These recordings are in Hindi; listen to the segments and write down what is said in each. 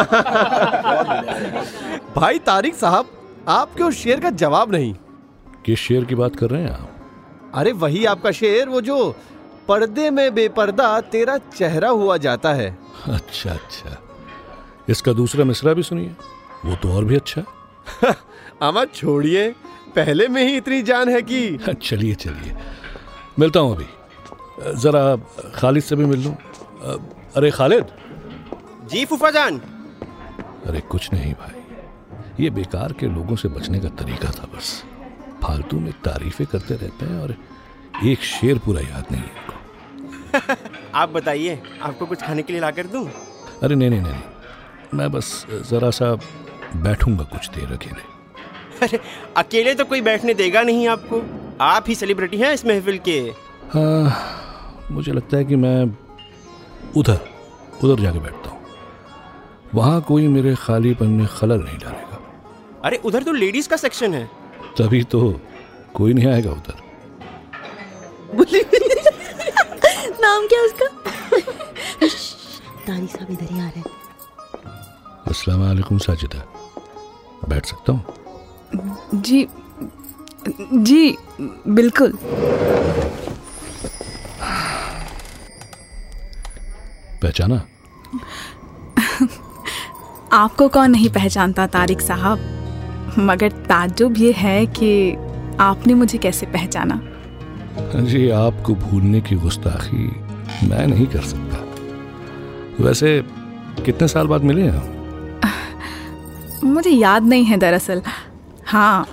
भाई तारिक साहब आपके उस शेर का जवाब नहीं। किस शेर की बात कर रहे हैं आप? अरे वही आपका शेर वो जो पर्दे में बेपर्दा तेरा चेहरा हुआ जाता है। अच्छा अच्छा। इसका दूसरा मिसरा भी सुनिए। वो तो और भी अच्छा। है अमर छोड़िए पहले में ही इतनी जान है कि चलिए चलिए। मिलता हूँ अभी। ज़रा खालिद से भी मिल लूँ। अरे खालिद। जी फूफा जान। अरे कुछ नहीं भाई। ये बेकार के लोगों से बचने का तरीका था बस। फालतू में तारीफें करते रहते हैं और एक शेर पूरा याद नहीं है इनको। आप बताइए आपको कुछ खाने के लिए ला कर दूँ? अरे नहीं नहीं नहीं नहीं। मैं बस ज़रा सा बैठूँगा कुछ देर अकेले। अरे अकेले तो कोई बैठने देगा नहीं आपको। आप ही सेलिब्रिटी हैं इस महफिल के। हाँ मुझे लगता है कि मैं उधर उधर जाके बैठता हूँ। वहाँ कोई मेरे खालीपन में खलल नहीं डालेगा। अरे उधर तो लेडीज़ का सेक्शन है। तभी तो कोई नहीं आएगा उधर। नाम क्या उसका? तारी साहब इधर ही आ रहे हैं। अस्सलाम वालेकुम साजिदा। बैठ सकता हूँ? जी जी बिल्कुल। पहचाना? आपको कौन नहीं पहचानता तारिक साहब? मगर ताजुब ये है कि आपने मुझे कैसे पहचाना? जी आपको भूलने की गुस्ताखी मैं नहीं कर सकता। वैसे कितने साल बाद मिले हैं मुझे याद नहीं है दरअसल। हाँ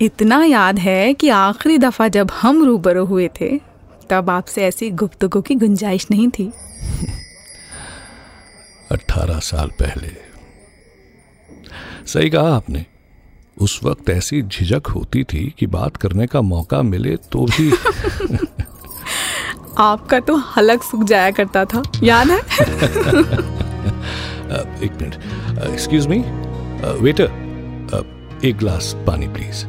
इतना याद है कि आखिरी दफ़ा जब हम रूबरू हुए थे तब आपसे ऐसी गुफ्तगू की गुंजाइश नहीं थी। अट्ठारह साल पहले। सही कहा आपने। उस वक्त ऐसी झिझक होती थी कि बात करने का मौका मिले तो भी आपका तो हलक सूख जाया करता था याद है? एक मिनट एक्सक्यूज मी वेटर एक ग्लास पानी प्लीज़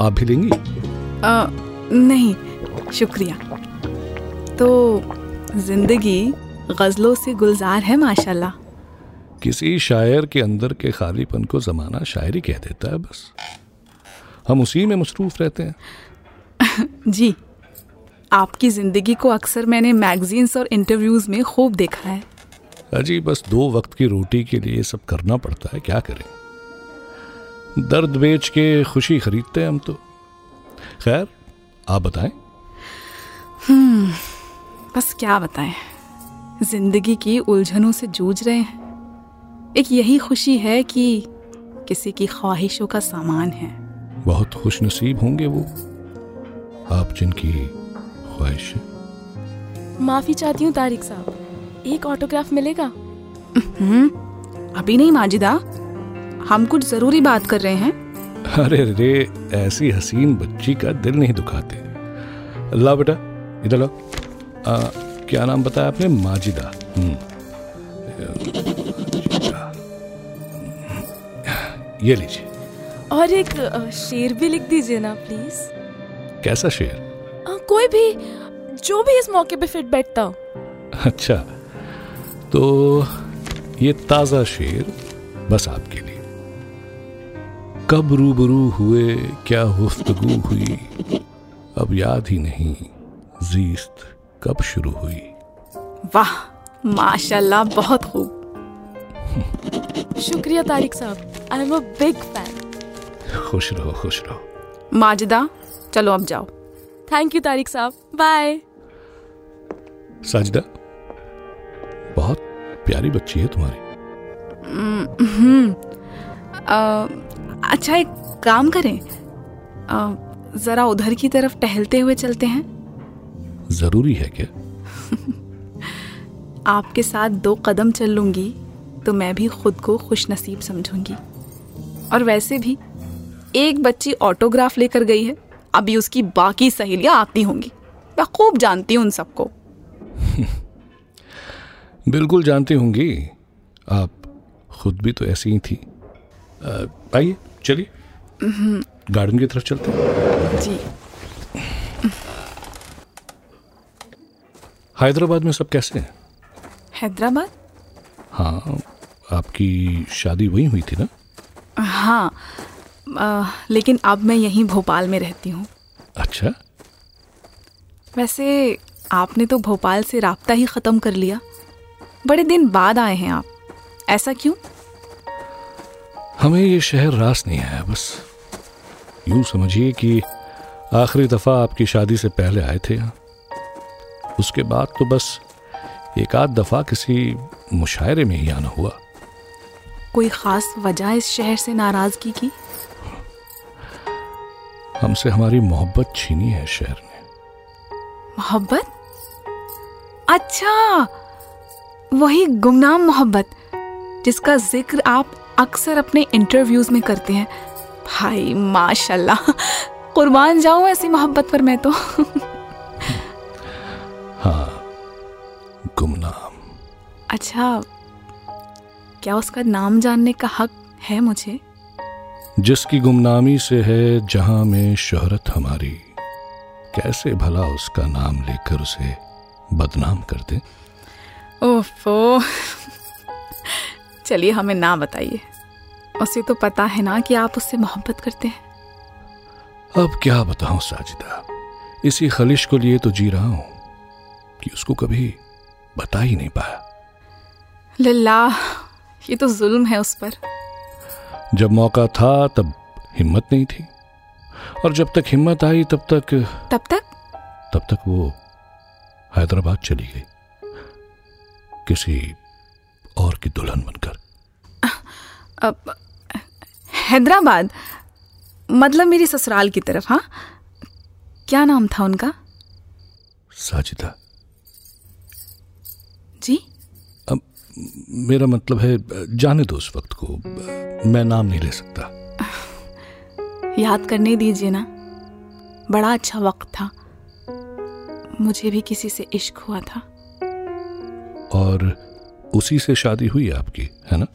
आप भी लेंगी? आ, नहीं शुक्रिया। तो ज़िंदगी गजलों से गुलजार है माशाल्लाह। किसी शायर के अंदर के खालीपन को जमाना शायरी कह देता है बस। हम उसी में मसरूफ रहते हैं। जी आपकी ज़िंदगी को अक्सर मैंने मैगजीन्स और इंटरव्यूज़ में खूब देखा है। अजी बस दो वक्त की रोटी के लिए सब करना पड़ता है क्या करें? दर्द बेच के खुशी खरीदते हैं हम तो। खैर आप बताएँ। बस क्या बताएँ? ज़िंदगी की उलझनों से जूझ रहे हैं। एक यही खुशी है कि किसी की ख्वाहिशों का सामान है। बहुत खुश नसीब होंगे वो। आप जिनकी ख्वाहिश माफ़ी चाहती हूँ तारिक साहब। एक ऑटोग्राफ मिलेगा? हम्म, अभी नहीं माजिदा। हम कुछ ज़रूरी बात कर रहे हैं। अरे रे ऐसी हसीन बच्ची का दिल नहीं दुखाते। ला बेटा इधर लो। आ, क्या नाम बताया आपने? माजिदा। हम्म। ये लीजिए। और एक शेर भी लिख दीजिए ना प्लीज़ कैसा शेर? अ, कोई भी जो भी इस मौके पे फिट बैठता हो। अच्छा तो ये ताज़ा शेर बस आपके लिए। कब रूबरू हुए क्या गुफ्तगू हुई अब याद ही नहीं जीस्त कब शुरू हुई। वाह माशाल्लाह बहुत खूब। शुक्रिया तारिक साहब। I am a big fan खुश रहो खुश रहो। माजिदा चलो अब जाओ। थैंक यू तारिक साहब। बाय साजदा बहुत प्यारी बच्ची है तुम्हारी। अ, अच्छा एक काम करें। अ, जरा उधर की तरफ़ टहलते हुए चलते हैं। ज़रूरी है क्या? आपके साथ दो कदम चल लूँगी तो मैं भी खुद को खुश नसीब समझूँगी। और वैसे भी एक बच्ची ऑटोग्राफ लेकर गई है अभी उसकी बाकी सहेलियाँ आती होंगी। मैं खूब जानती हूँ उन सबको। बिल्कुल जानती होंगी। आप खुद भी तो ऐसी ही थी। आइए चलिए। गार्डन की तरफ़ चलते हैं। जी। हैदराबाद में सब कैसे हैं? हैदराबाद? हाँ आपकी शादी वहीं हुई थी ना? हाँ आ, लेकिन अब मैं यहीं भोपाल में रहती हूँ। अच्छा? वैसे आपने तो भोपाल से राब्ता ही ख़त्म कर लिया। बड़े दिन बाद आए हैं आप। ऐसा क्यों? हमें ये शहर रास नहीं आया बस यूँ समझिए कि आखिरी दफ़ा आपकी शादी से पहले आए थे यहाँ। उसके बाद तो बस एक आध दफ़ा किसी मुशायरे में ही आना हुआ। कोई ख़ास वजह इस शहर से नाराज़गी की? हमसे हमारी मोहब्बत छीनी है शहर ने। मोहब्बत? अच्छा वही गुमनाम मोहब्बत जिसका ज़िक्र आप अक्सर अपने इंटरव्यूज़ में करते हैं। भाई माशाल्लाह कुर्बान जाऊँ ऐसी मोहब्बत पर मैं तो। हाँ गुमनाम। अच्छा क्या उसका नाम जानने का हक है मुझे? जिसकी गुमनामी से है जहाँ में शोहरत हमारी। कैसे भला उसका नाम लेकर उसे बदनाम कर दे? ओफो। चलिए हमें ना बताइए। उसे तो पता है ना कि आप उससे मोहब्बत करते हैं। अब क्या बताऊँ साजिदा? इसी खलिश को लिए तो जी रहा हूँ कि उसको कभी बता ही नहीं पाया। लल्ला ये तो जुल्म है उस पर। जब मौका था तब हिम्मत नहीं थी। और जब तक हिम्मत आई तब तक तब तक? तब तक वो हैदराबाद चली गई। किसी और की दुल्हन बनकर। अब हैदराबाद? मतलब मेरी ससुराल की तरफ़ हाँ? क्या नाम था उनका? साजिदा। मेरा मतलब है जाने दो उस वक्त को। मैं नाम नहीं ले सकता। याद करने दीजिए ना। बड़ा अच्छा वक्त था। मुझे भी किसी से इश्क हुआ था। और उसी से शादी हुई आपकी है ना?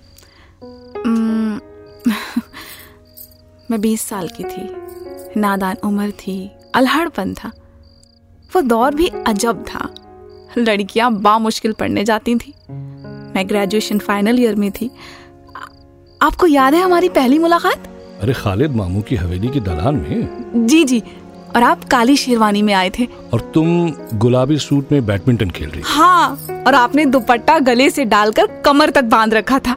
मैं बीस साल की थी। नादान उम्र थी। अल्हड़पन था। वो दौर भी अजब था। लड़कियाँ बामुश्किल पढ़ने जाती थी। मैं ग्रेजुएशन फाइनल ईयर में थी। आपको याद है हमारी पहली मुलाकात? अरे खालिद मामू की हवेली की दलान में। जी जी। और आप काली शेरवानी में आए थे। और तुम गुलाबी सूट में बैडमिंटन खेल रही हाँ और आपने दुपट्टा गले से डालकर कमर तक बाँध रखा था।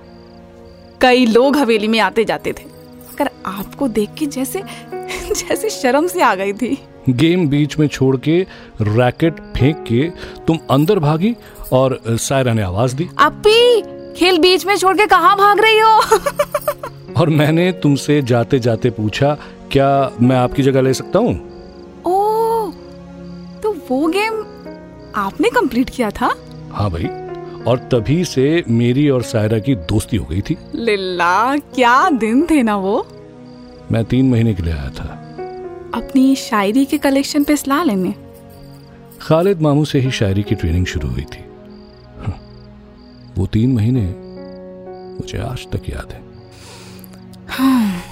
कई लोग हवेली में आते जाते थे। मगर आपको देख के जैसे जैसे शर्म से आ गई थी। गेम बीच में छोड़ के रैकेट फेंक के तुम अंदर भागी और सायरा ने आवाज़ दी। अपी खेल बीच में छोड़ के कहाँ भाग रही हो? और मैंने तुमसे जाते जाते पूछा क्या मैं आपकी जगह ले सकता हूँ? ओ तो वो गेम आपने कंप्लीट किया था? हाँ भाई और तभी से मेरी और सायरा की दोस्ती हो गई थी। लिल्ला क्या दिन थे ना वो? मैं तीन महीने के लिए आया था। अपनी शायरी के कलेक्शन पे सलाह लेने। खालिद मामू से ही शायरी की ट्रेनिंग शुरू हुई थी। वो तीन महीने मुझे आज तक याद है। हाँ,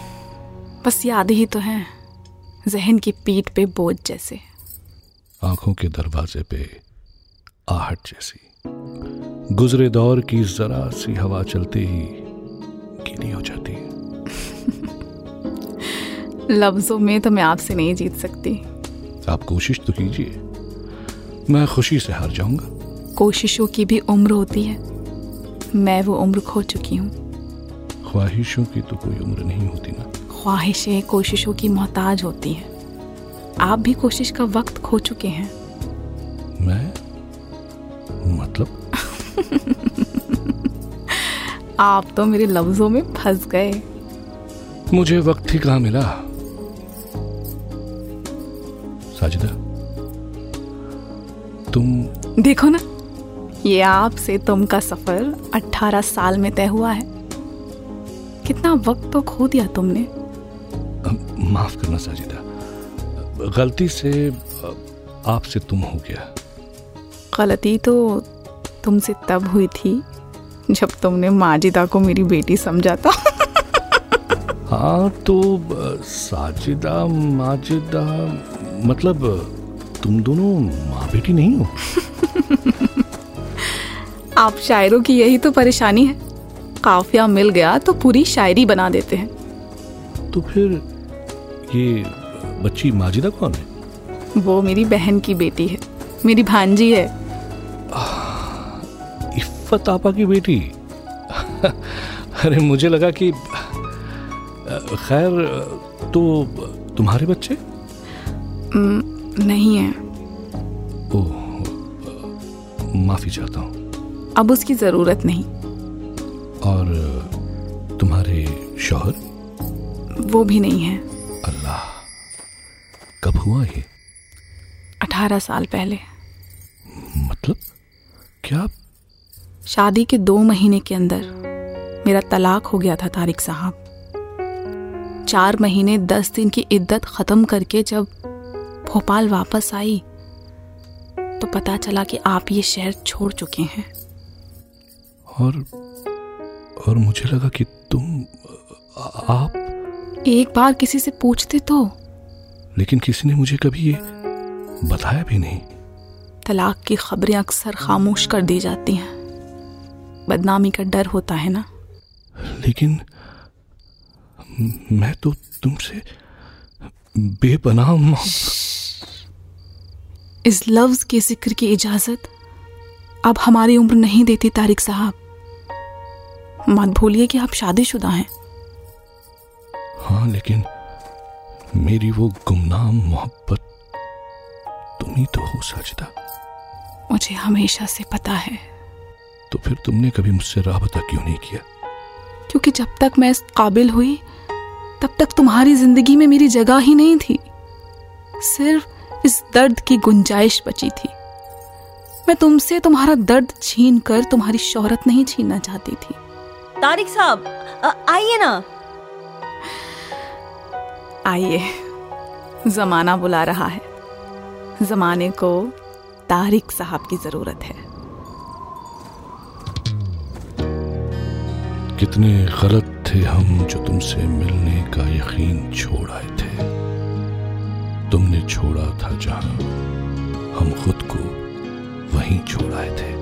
बस याद ही तो है जहन की पीठ पे बोझ जैसे। आँखों के दरवाजे पे आहट जैसी। गुजरे दौर की जरा सी हवा चलते ही गीली हो जाती है। लफ्जों में तो मैं आपसे नहीं जीत सकती। आप कोशिश तो कीजिए। मैं खुशी से हार जाऊँगा। कोशिशों की भी उम्र होती है। मैं वो उम्र खो चुकी हूँ। ख्वाहिशों की तो कोई उम्र नहीं होती ना। ख्वाहिशें कोशिशों की मोहताज होती हैं। आप भी कोशिश का वक्त खो चुके हैं। मैं? मतलब? आप तो मेरे लफ्जों में फंस गए। मुझे वक्त ही कहाँ मिला? साजिदा तुम देखो ना ये आपसे तुम का सफ़र 18 साल में तय हुआ है। कितना वक्त तो खो दिया तुमने। माफ़ करना साजिदा। गलती से आपसे तुम हो गया। गलती तो तुमसे तब हुई थी जब तुमने माजिदा को मेरी बेटी समझा था। हाँ तो साजिदा माजिदा मतलब तुम दोनों माँ बेटी नहीं हो? आप शायरों की यही तो परेशानी है। काफिया मिल गया तो पूरी शायरी बना देते हैं। तो फिर ये बच्ची माजिदा कौन है? वो मेरी बहन की बेटी है। मेरी भांजी है। इफ्फत आपा की बेटी। अरे मुझे लगा कि खैर तो तुम्हारे बच्चे? नहीं है। ओह माफ़ी चाहता हूँ। अब उसकी ज़रूरत नहीं। और तुम्हारे शोहर? वो भी नहीं है। अल्लाह कब हुआ ये? अठारह साल पहले। मतलब? क्या शादी के दो महीने के अंदर मेरा तलाक हो गया था तारिक साहब। चार महीने दस दिन की इद्दत ख़त्म करके जब भोपाल वापस आई तो पता चला कि आप ये शहर छोड़ चुके हैं। और और मुझे लगा कि तुम आप। एक बार किसी से पूछते तो। लेकिन किसी ने मुझे कभी ये बताया भी नहीं। तलाक की खबरें अक्सर खामोश कर दी जाती हैं। बदनामी का डर होता है ना? लेकिन मैं तो तुमसे बेपनाह इस लफ्ज के ज़िक्र की इजाज़त अब हमारी उम्र नहीं देती तारिक साहब। मत भूलिए कि आप शादीशुदा हैं। हाँ लेकिन मेरी वो गुमनाम मोहब्बत तुम ही तो हो सजदा। मुझे हमेशा से पता है। तो फिर तुमने कभी मुझसे राबता क्यों नहीं किया? क्योंकि जब तक मैं इस काबिल हुई तब तक तुम्हारी ज़िंदगी में मेरी जगह ही नहीं थी। सिर्फ़ इस दर्द की गुंजाइश बची थी। मैं तुमसे तुम्हारा दर्द छीन कर तुम्हारी शोहरत नहीं छीनना चाहती थी। तारिक साहब आइए ना। आइए। जमाना बुला रहा है। जमाने को तारिक साहब की ज़रूरत है। कितने गलत थे हम जो तुमसे मिलने का यकीन छोड़ आए थे। तुमने छोड़ा था जहाँ हम खुद को वहीं छोड़ आए थे।